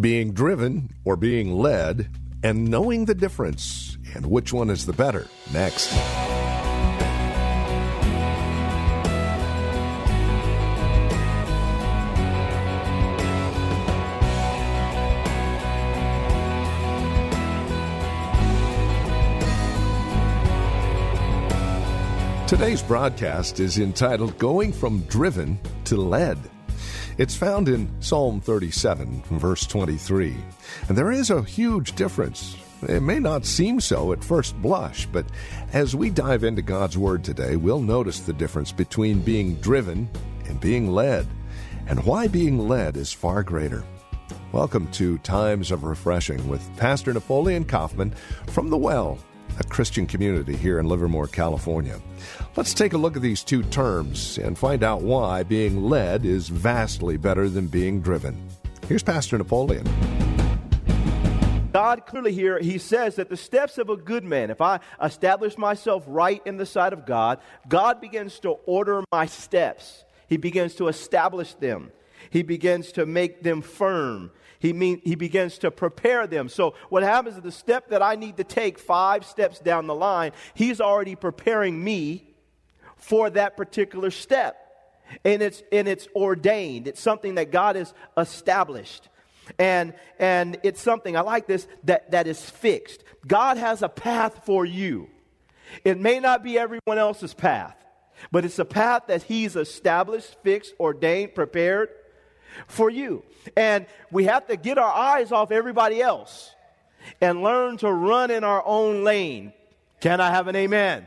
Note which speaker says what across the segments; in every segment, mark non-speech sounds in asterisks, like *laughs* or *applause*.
Speaker 1: Being driven or being led, and knowing the difference and which one is the better. Next. Today's broadcast is entitled Going from Driven to Led. It's found in Psalm 37, verse 23. And there is a huge difference. It may not seem so at first blush, but as we dive into God's Word today, we'll notice the difference between being driven and being led, and why being led is far greater. Welcome to Times of Refreshing with Pastor Napoleon Kaufman from The Well a Christian community here in Livermore, California. Let's take a look at these two terms and find out why being led is vastly better than being driven. Here's Pastor Napoleon.
Speaker 2: God clearly here, he says that the steps of a good man, if I establish myself right in the sight of God, God begins to order my steps. He begins to establish them. He begins to make them firm. He, mean, he begins to prepare them. So, what happens is the step that I need to take five steps down the line, he's already preparing me for that particular step. And it's, and it's ordained, it's something that God has established. And, and it's something, I like this, that, that is fixed. God has a path for you. It may not be everyone else's path, but it's a path that He's established, fixed, ordained, prepared for you. And we have to get our eyes off everybody else and learn to run in our own lane. Can I have an amen?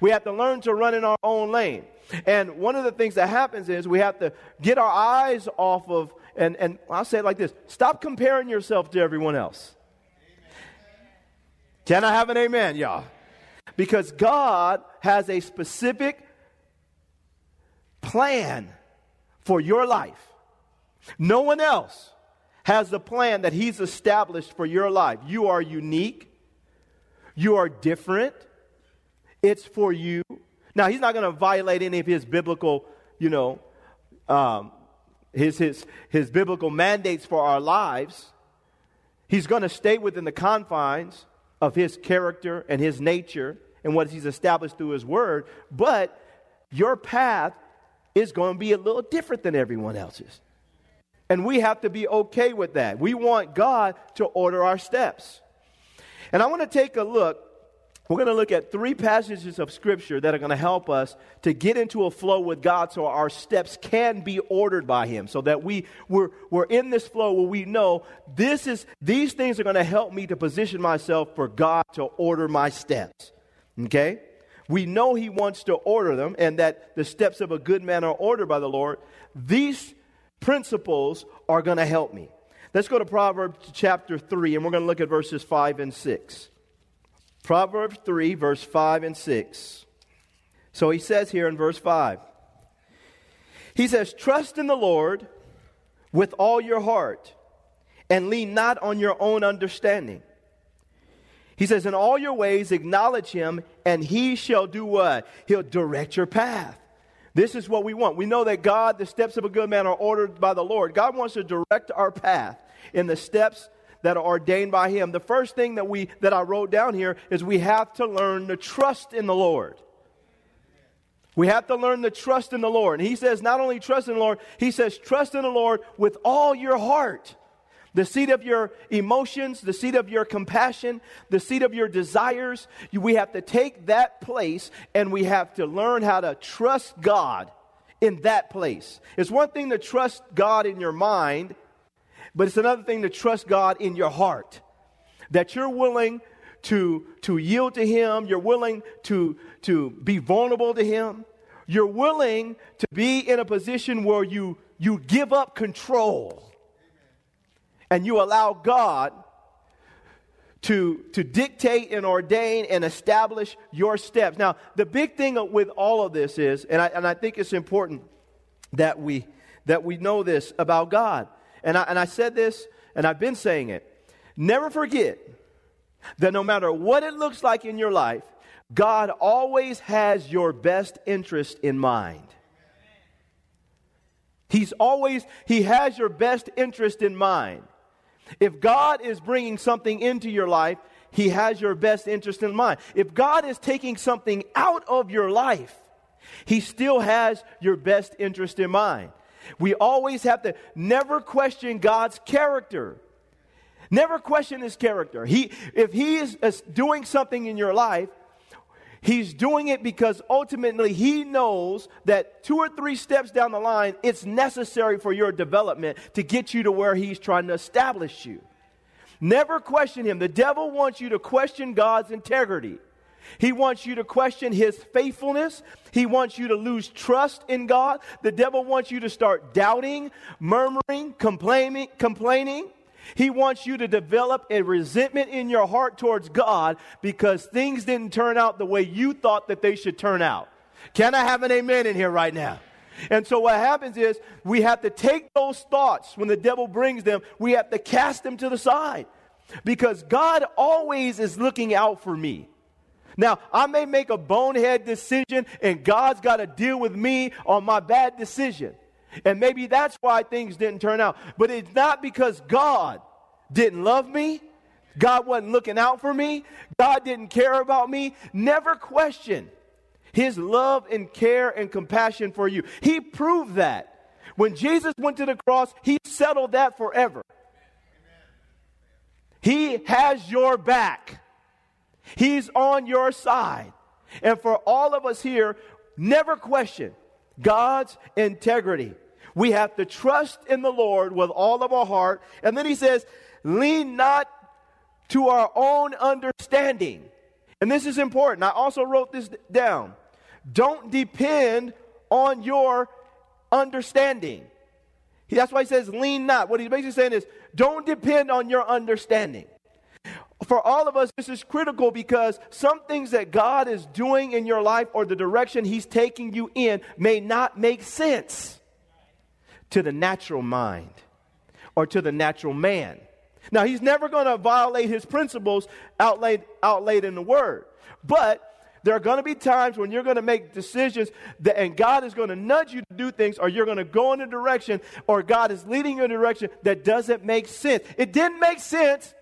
Speaker 2: We have to learn to run in our own lane. And one of the things that happens is we have to get our eyes off of, and, and I'll say it like this stop comparing yourself to everyone else. Can I have an amen, y'all? Because God has a specific plan for your life. No one else has the plan that He's established for your life. You are unique, you are different, it's for you. Now, He's not going to violate any of His biblical, you know, um, his, his, his biblical mandates for our lives. He's going to stay within the confines of his character and his nature and what he's established through his word, but your path is going to be a little different than everyone else's. And we have to be okay with that. We want God to order our steps. And I want to take a look. We're going to look at three passages of Scripture that are going to help us to get into a flow with God so our steps can be ordered by Him. So that we, we're, we're in this flow where we know this is, these things are going to help me to position myself for God to order my steps. Okay? We know He wants to order them and that the steps of a good man are ordered by the Lord. These principles are going to help me. Let's go to Proverbs chapter 3, and we're going to look at verses 5 and 6. Proverbs 3, verse 5 and 6. So he says here in verse 5, he says, Trust in the Lord with all your heart, and lean not on your own understanding. He says, In all your ways acknowledge him, and he shall do what? He'll direct your path. This is what we want. We know that God, the steps of a good man are ordered by the Lord. God wants to direct our path in the steps that are ordained by him. The first thing that we that I wrote down here is we have to learn to trust in the Lord. We have to learn to trust in the Lord. And he says not only trust in the Lord, he says trust in the Lord with all your heart the seat of your emotions, the seat of your compassion, the seat of your desires. We have to take that place and we have to learn how to trust God in that place. It's one thing to trust God in your mind, but it's another thing to trust God in your heart. That you're willing to, to yield to Him, you're willing to, to be vulnerable to Him, you're willing to be in a position where you, you give up control and you allow God to, to dictate and ordain and establish your steps. Now, the big thing with all of this is, and I, and I think it's important that we, that we know this about God. And I, and I said this, and I've been saying it. Never forget that no matter what it looks like in your life, God always has your best interest in mind. He's always, He has your best interest in mind. If God is bringing something into your life, He has your best interest in mind. If God is taking something out of your life, He still has your best interest in mind. We always have to never question God's character. Never question his character. He, if he is doing something in your life, He's doing it because ultimately he knows that two or three steps down the line, it's necessary for your development to get you to where he's trying to establish you. Never question him. The devil wants you to question God's integrity. He wants you to question his faithfulness. He wants you to lose trust in God. The devil wants you to start doubting, murmuring, complaining, complaining. He wants you to develop a resentment in your heart towards God because things didn't turn out the way you thought that they should turn out. Can I have an amen in here right now? And so what happens is we have to take those thoughts when the devil brings them, we have to cast them to the side because God always is looking out for me. Now, I may make a bonehead decision and God's got to deal with me on my bad decision. And maybe that's why things didn't turn out. But it's not because God didn't love me, God wasn't looking out for me, God didn't care about me. Never question his love and care and compassion for you. He proved that. When Jesus went to the cross, he settled that forever. He has your back. He's on your side. And for all of us here, never question God's integrity. We have to trust in the Lord with all of our heart. And then he says, lean not to our own understanding. And this is important. I also wrote this down. Don't depend on your understanding. That's why he says, lean not. What he's basically saying is, don't depend on your understanding for all of us, this is critical because some things that God is doing in your life or the direction He's taking you in may not make sense to the natural mind or to the natural man. Now, He's never going to violate His principles outlaid, outlaid in the Word. But there are going to be times when you're going to make decisions that, and God is going to nudge you to do things, or you're going to go in a direction, or God is leading you in a direction that doesn't make sense. It didn't make sense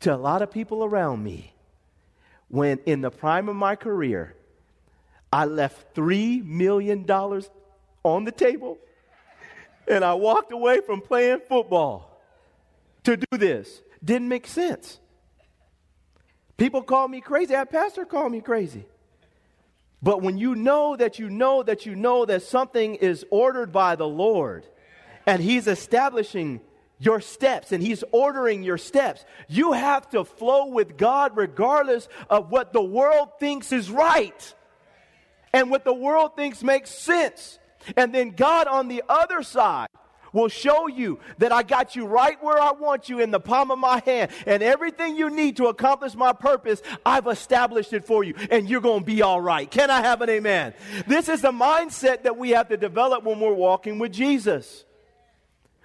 Speaker 2: to a lot of people around me when, in the prime of my career, I left $3 million on the table and I walked away from playing football to do this. Didn't make sense. People call me crazy. Our pastor called me crazy. But when you know that you know that you know that something is ordered by the Lord and He's establishing your steps and He's ordering your steps. You have to flow with God regardless of what the world thinks is right and what the world thinks makes sense. And then God on the other side will show you that I got you right where I want you in the palm of my hand. And everything you need to accomplish my purpose, I've established it for you. And you're going to be all right. Can I have an amen? This is the mindset that we have to develop when we're walking with Jesus.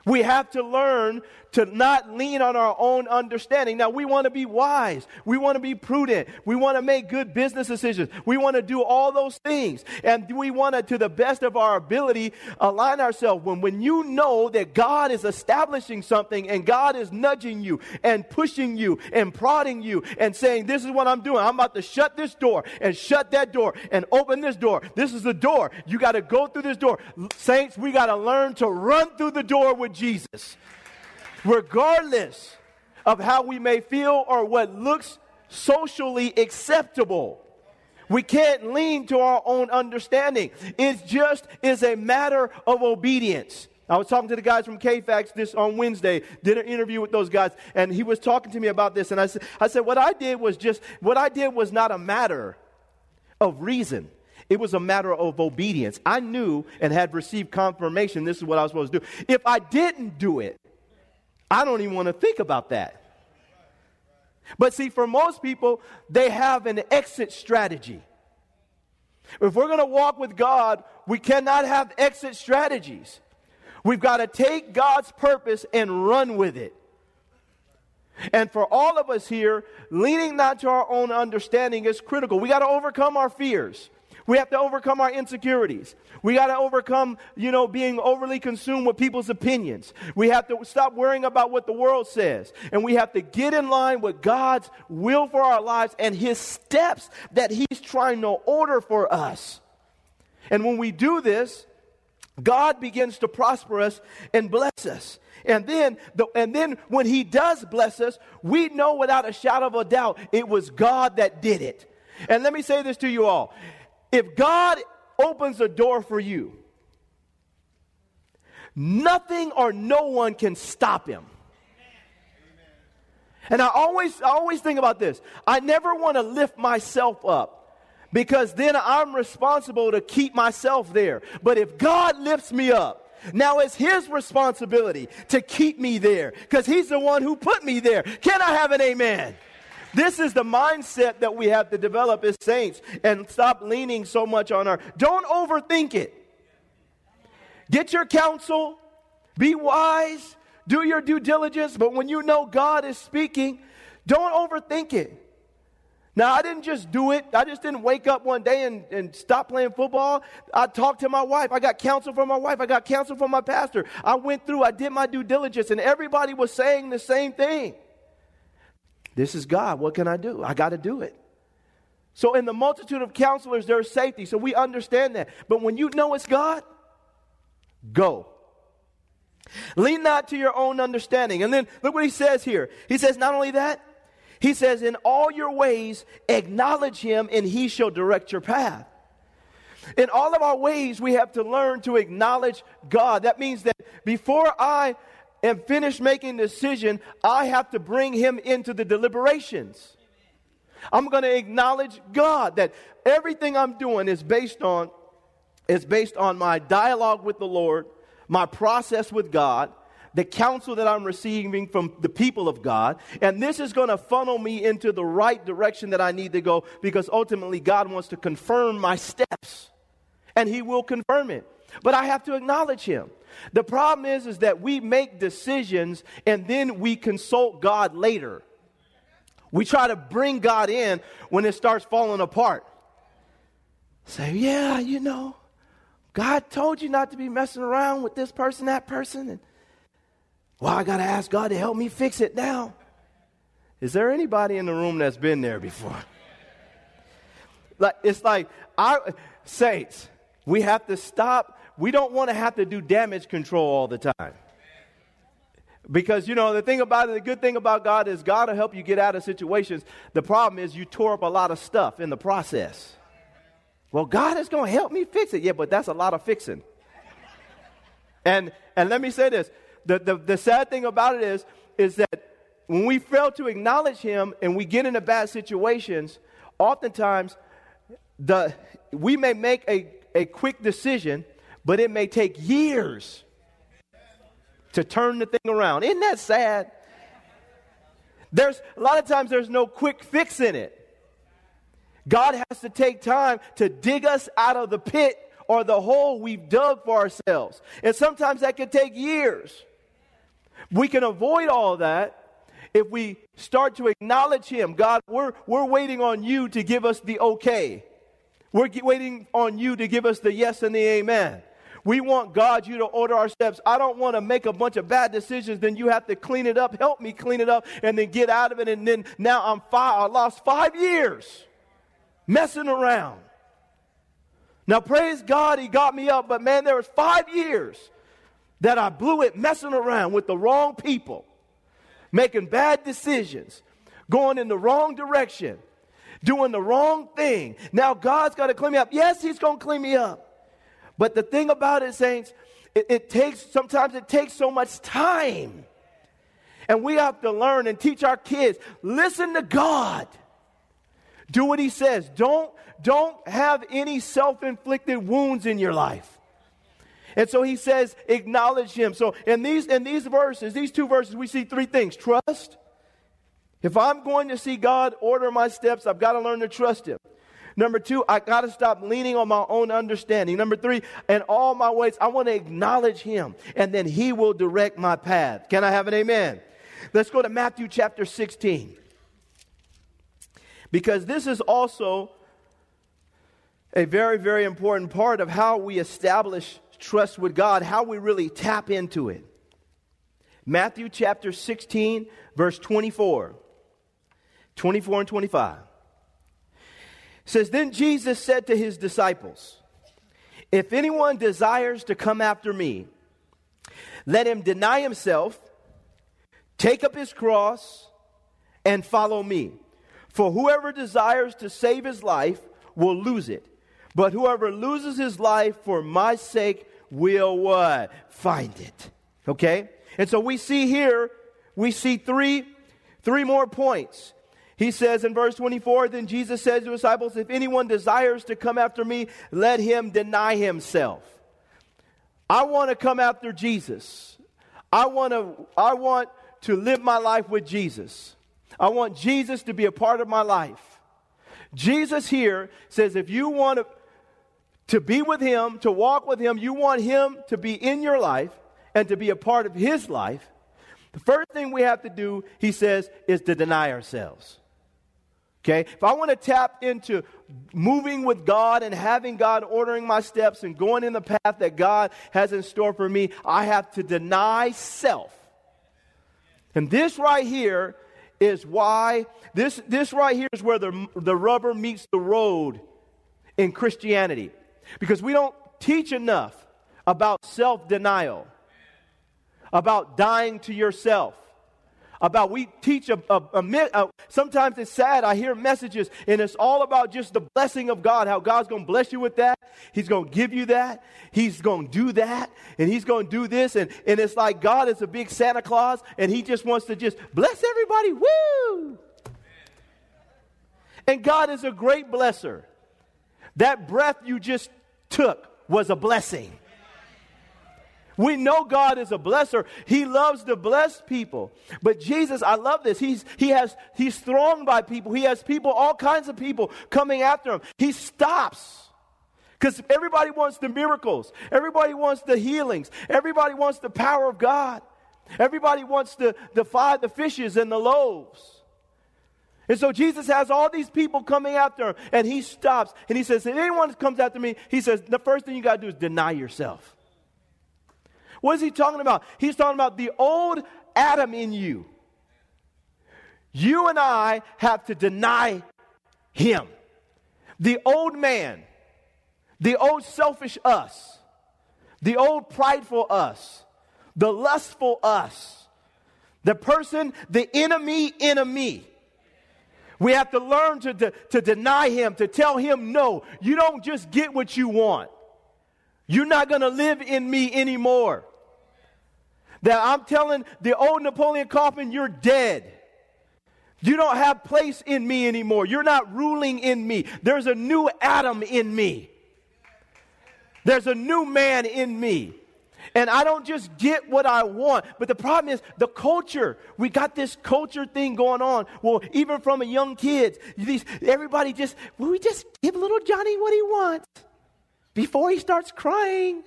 Speaker 2: We have to learn to not lean on our own understanding. Now, we want to be wise. We want to be prudent. We want to make good business decisions. We want to do all those things. And we want to, to the best of our ability, align ourselves. When, when you know that God is establishing something and God is nudging you and pushing you and prodding you and saying, This is what I'm doing. I'm about to shut this door and shut that door and open this door. This is the door. You got to go through this door. Saints, we got to learn to run through the door with Jesus regardless of how we may feel or what looks socially acceptable. We can't lean to our own understanding. It just is a matter of obedience. I was talking to the guys from KFAX this on Wednesday, did an interview with those guys, and he was talking to me about this. And I said, I said, what I did was just, what I did was not a matter of reason. It was a matter of obedience. I knew and had received confirmation this is what I was supposed to do. If I didn't do it, I don't even want to think about that. But see, for most people, they have an exit strategy. If we're going to walk with God, we cannot have exit strategies. We've got to take God's purpose and run with it. And for all of us here, leaning not to our own understanding is critical. We got to overcome our fears. We have to overcome our insecurities. We got to overcome, you know, being overly consumed with people's opinions. We have to stop worrying about what the world says. And we have to get in line with God's will for our lives and His steps that He's trying to order for us. And when we do this, God begins to prosper us and bless us. And then, the, and then when He does bless us, we know without a shadow of a doubt it was God that did it. And let me say this to you all if God opens a door for you, nothing or no one can stop him. And I always, I always think about this. I never want to lift myself up because then I'm responsible to keep myself there. But if God lifts me up, now it's His responsibility to keep me there because He's the one who put me there. Can I have an amen? This is the mindset that we have to develop as saints and stop leaning so much on our. Don't overthink it. Get your counsel, be wise, do your due diligence, but when you know God is speaking, don't overthink it. Now, I didn't just do it. I just didn't wake up one day and, and stop playing football. I talked to my wife. I got counsel from my wife. I got counsel from my pastor. I went through, I did my due diligence, and everybody was saying the same thing. This is God. What can I do? I got to do it. So, in the multitude of counselors, there's safety. So, we understand that. But when you know it's God, go. Lean not to your own understanding. And then look what he says here. He says, not only that, he says, in all your ways, acknowledge him, and he shall direct your path. In all of our ways, we have to learn to acknowledge God. That means that before I and finish making a decision, I have to bring him into the deliberations. I'm going to acknowledge God that everything I'm doing is based on is based on my dialogue with the Lord, my process with God, the counsel that I'm receiving from the people of God, and this is going to funnel me into the right direction that I need to go because ultimately God wants to confirm my steps. And he will confirm it. But I have to acknowledge him. The problem is, is that we make decisions and then we consult God later. We try to bring God in when it starts falling apart. Say, yeah, you know, God told you not to be messing around with this person, that person. And, well, I got to ask God to help me fix it now. Is there anybody in the room that's been there before? Like, it's like, I, saints, we have to stop we don't want to have to do damage control all the time. Because, you know, the thing about it, the good thing about God is God will help you get out of situations. The problem is you tore up a lot of stuff in the process. Well, God is going to help me fix it. Yeah, but that's a lot of fixing. And, and let me say this the, the, the sad thing about it is, is that when we fail to acknowledge Him and we get into bad situations, oftentimes the, we may make a, a quick decision but it may take years to turn the thing around. Isn't that sad? There's a lot of times there's no quick fix in it. God has to take time to dig us out of the pit or the hole we've dug for ourselves. And sometimes that can take years. We can avoid all that if we start to acknowledge Him. God, we're, we're waiting on you to give us the okay. We're waiting on you to give us the yes and the amen. We want God, you to order our steps. I don't want to make a bunch of bad decisions, then you have to clean it up. Help me clean it up and then get out of it. And then now I'm five, I lost five years messing around. Now, praise God, He got me up, but man, there was five years that I blew it messing around with the wrong people, making bad decisions, going in the wrong direction, doing the wrong thing. Now, God's got to clean me up. Yes, He's going to clean me up. But the thing about it, saints, it, it takes, sometimes it takes so much time. And we have to learn and teach our kids listen to God. Do what He says. Don't, don't have any self inflicted wounds in your life. And so he says, acknowledge him. So in these, in these verses, these two verses, we see three things trust. If I'm going to see God order my steps, I've got to learn to trust him. Number two, I got to stop leaning on my own understanding. Number three, in all my ways, I want to acknowledge him, and then he will direct my path. Can I have an amen? Let's go to Matthew chapter 16. Because this is also a very, very important part of how we establish trust with God, how we really tap into it. Matthew chapter 16, verse 24. 24 and 25. Says, Then Jesus said to his disciples, If anyone desires to come after me, let him deny himself, take up his cross, and follow me. For whoever desires to save his life will lose it. But whoever loses his life for my sake will what? Find it. Okay? And so we see here, we see three, three more points. He says in verse 24, then Jesus says to his disciples, If anyone desires to come after me, let him deny himself. I want to come after Jesus. I want to, I want to live my life with Jesus. I want Jesus to be a part of my life. Jesus here says, if you want to to be with Him, to walk with Him, you want Him to be in your life and to be a part of His life, the first thing we have to do, He says, is to deny ourselves. Okay? If I want to tap into moving with God and having God ordering my steps and going in the path that God has in store for me, I have to deny self. And this right here is why, this, this right here is where the, the rubber meets the road in Christianity. Because we don't teach enough about self denial, about dying to yourself. About we teach a, a, a, a, sometimes it's sad. I hear messages and it's all about just the blessing of God. How God's to bless you with that. He's to give you that. He's to do that, and He's to do this. And and it's like God is a big Santa Claus, and He just wants to just bless everybody. Woo! And God is a great blesser. That breath you just took was a blessing. We know God is a blesser. He loves to bless people. But Jesus, I love this. He's, he has, he's thronged by people. He has people, all kinds of people coming after him. He stops. Because everybody wants the miracles. Everybody wants the healings. Everybody wants the power of God. Everybody wants the five, the fishes and the loaves. And so Jesus has all these people coming after him, and he stops and he says, If anyone comes after me, he says, the first thing you got to do is deny yourself. What is he talking about? He's talking about the old Adam in you. You and I have to deny him. The old man, the old selfish us, the old prideful us, the lustful us, the person, the enemy, enemy we have to learn to, to, to deny him, to tell him no. You don't just get what you want. You're not going to live in me anymore. That I'm telling the old Napoleon Kaufman, you're dead. You don't have place in me anymore. You're not ruling in me. There's a new Adam in me. There's a new man in me. And I don't just get what I want. But the problem is the culture. We got this culture thing going on. Well, even from a young kids, these, everybody just, well, we just give little Johnny what he wants before he starts crying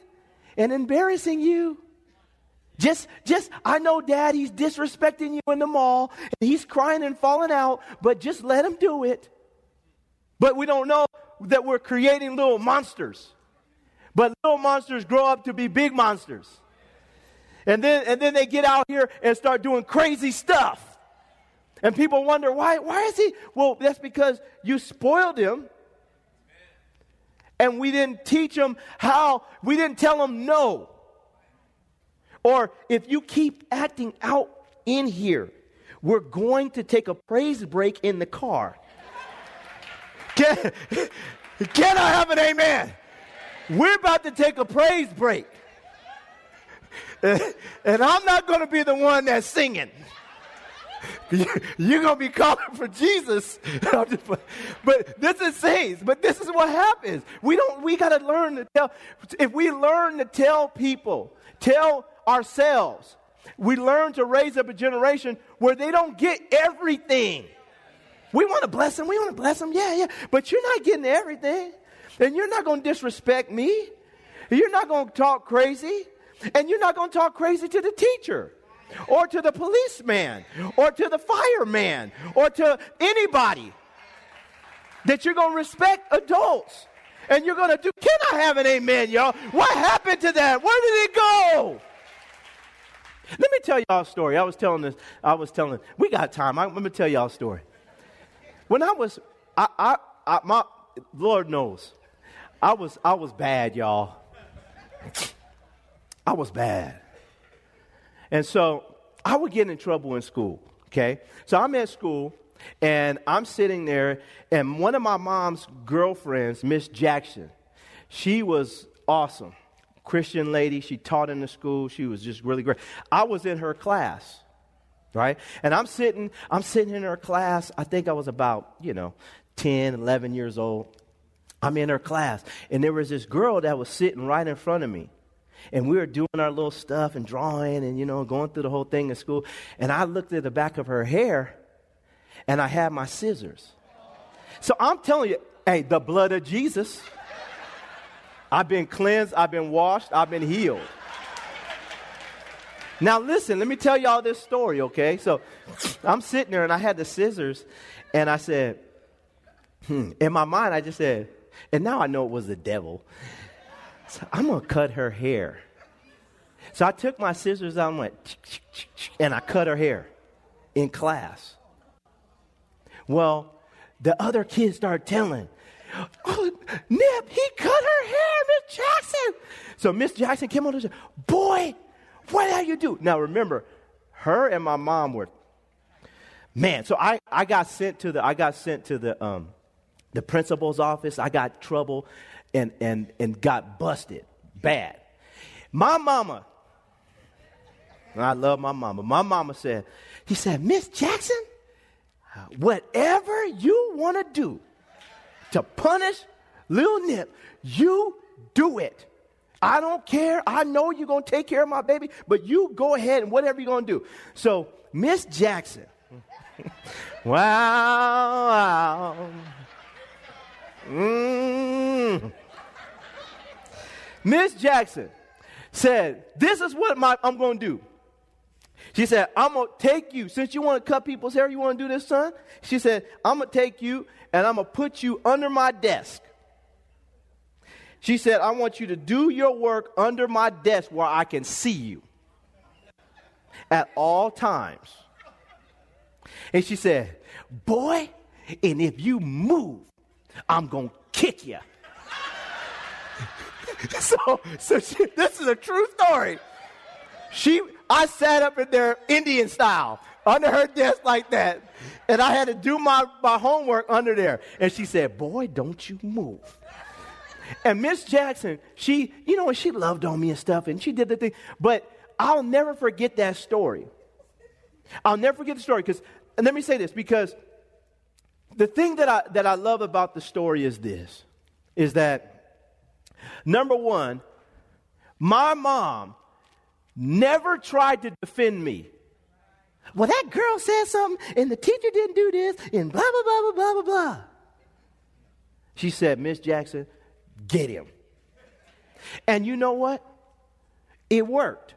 Speaker 2: and embarrassing you. Just, just, I know dad, he's disrespecting you in the mall and he's crying and falling out, but just let him do it. But we don't know that we're creating little monsters. But little monsters grow up to be big monsters. And then, and then they get out here and start doing crazy stuff. And people wonder, why, why is he? Well, that's because you spoiled him. And we didn't teach him how, we didn't tell him no. Or if you keep acting out in here, we're going to take a praise break in the car. Can, can I have an amen? We're about to take a praise break. *laughs* And I'm not going to be the one that's singing. *laughs* You're going to be calling for Jesus. *laughs* but this is saints. But this is what happens. We don't, we got to learn to tell. If we learn to tell people, tell ourselves, we learn to raise up a generation where they don't get everything. We want to bless them. We want to bless them. Yeah, yeah. But you're not getting everything. And you're not going to disrespect me. You're not going to talk crazy. And you're not going to talk crazy to the teacher or to the policeman or to the fireman or to anybody. That you're going to respect adults. And you're going to do. Can I have an amen, y'all? What happened to that? Where did it go? Let me tell y'all a story. I was telling this, I was telling, we got time. I, let me tell y'all a story. When I was, I, I, I, my, Lord knows, I was, I was bad, y'all. I was bad. And so I would get in trouble in school, okay? So I'm at school and I'm sitting there, and one of my mom's girlfriends, Miss Jackson, she was awesome. Christian lady. She taught in the school. She was just really great. I was in her class, right? And I'm sitting, I'm sitting in her class. I think I was about, you know, 10, 11 years old. I'm in her class, and there was this girl that was sitting right in front of me. And we were doing our little stuff and drawing and, you know, going through the whole thing in school. And I looked at the back of her hair, and I had my scissors. So I'm telling you, hey, the blood of Jesus. I've been cleansed, I've been washed, I've been healed. Now, listen, let me tell y'all this story, okay? So I'm sitting there and I had the scissors and I said, hmm. in my mind, I just said, and now I know it was the devil. So I'm going to cut her hair. So I took my scissors out and went, and I cut her hair in class. Well, the other kids started telling, Oh, Nip, he cut her hair, Miss Jackson. So Miss Jackson came on and said, Boy, what did you do? Now remember, her and my mom were man. So I, I got sent to the I got sent to the um, the principal's office. I got trouble and and and got busted bad. My mama, I love my mama. My mama said, he said, Miss Jackson, whatever you want to do, to punish Lil Nip, you do it. I don't care. I know you're going to take care of my baby, but you go ahead and whatever you're going to do. So, Miss Jackson, wow, *laughs* wow. Mm. Miss Jackson said, This is what my, I'm going to do. She said, I'm going to take you, since you want to cut people's hair, you want to do this, son? She said, I'm going to take you and I'm going to put you under my desk. She said, I want you to do your work under my desk where I can see you at all times. And she said, Boy, and if you move, I'm going to kick you. *laughs* so, so she, this is a true story. She, I sat up in there Indian style under her desk like that. And I had to do my, my homework under there. And she said, Boy, don't you move. And Miss Jackson, she, you know, she loved on me and stuff, and she did the thing. But I'll never forget that story. I'll never forget the story because, let me say this, because the thing that I, that I love about the story is this, is that, number one, my mom never tried to defend me. Well, that girl said something, and the teacher didn't do this, and blah, blah, blah, blah, blah, blah. She said, Miss Jackson, get him. And you know what? It worked.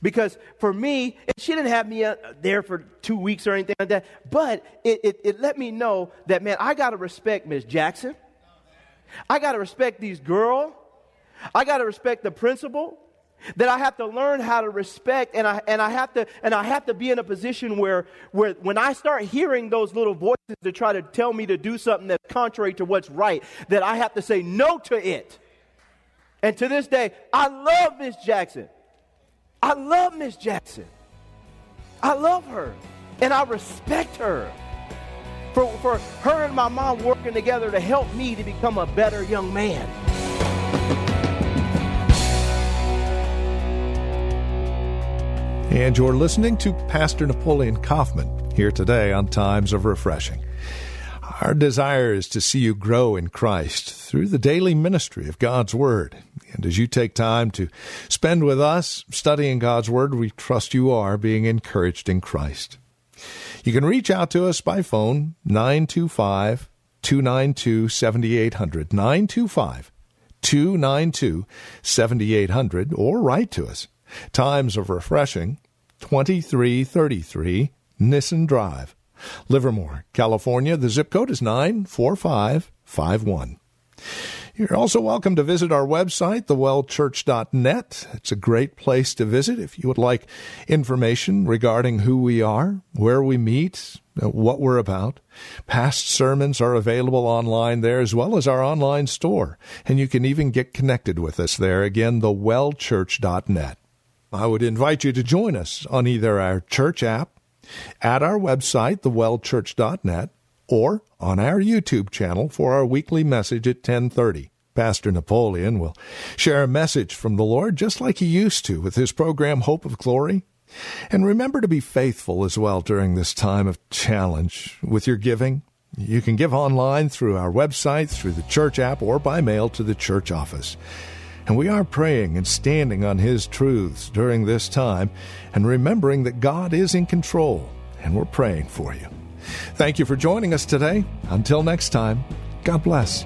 Speaker 2: Because for me, she didn't have me there for two weeks or anything like that, but it, it, it let me know that, man, I got to respect Miss Jackson. I got to respect these girls. I got to respect the principal that I have to learn how to respect and I, and I have to and I have to be in a position where, where when I start hearing those little voices to try to tell me to do something that's contrary to what's right, that I have to say no to it. And to this day, I love Miss Jackson. I love Miss Jackson. I love her and I respect her. For, for her and my mom working together to help me to become a better young man.
Speaker 1: And you're listening to Pastor Napoleon Kaufman here today on Times of Refreshing. Our desire is to see you grow in Christ through the daily ministry of God's Word. And as you take time to spend with us studying God's Word, we trust you are being encouraged in Christ. You can reach out to us by phone 925 292 7800. 925 292 7800 or write to us. Times of Refreshing, 2333 Nissen Drive, Livermore, California. The zip code is 94551. You're also welcome to visit our website, thewellchurch.net. It's a great place to visit if you would like information regarding who we are, where we meet, uh, what we're about. Past sermons are available online there as well as our online store, and you can even get connected with us there. Again, thewellchurch.net. I would invite you to join us on either our church app, at our website, thewellchurch.net, or on our YouTube channel for our weekly message at 1030. Pastor Napoleon will share a message from the Lord just like he used to with his program Hope of Glory. And remember to be faithful as well during this time of challenge with your giving. You can give online through our website, through the church app, or by mail to the church office. And we are praying and standing on His truths during this time and remembering that God is in control, and we're praying for you. Thank you for joining us today. Until next time, God bless.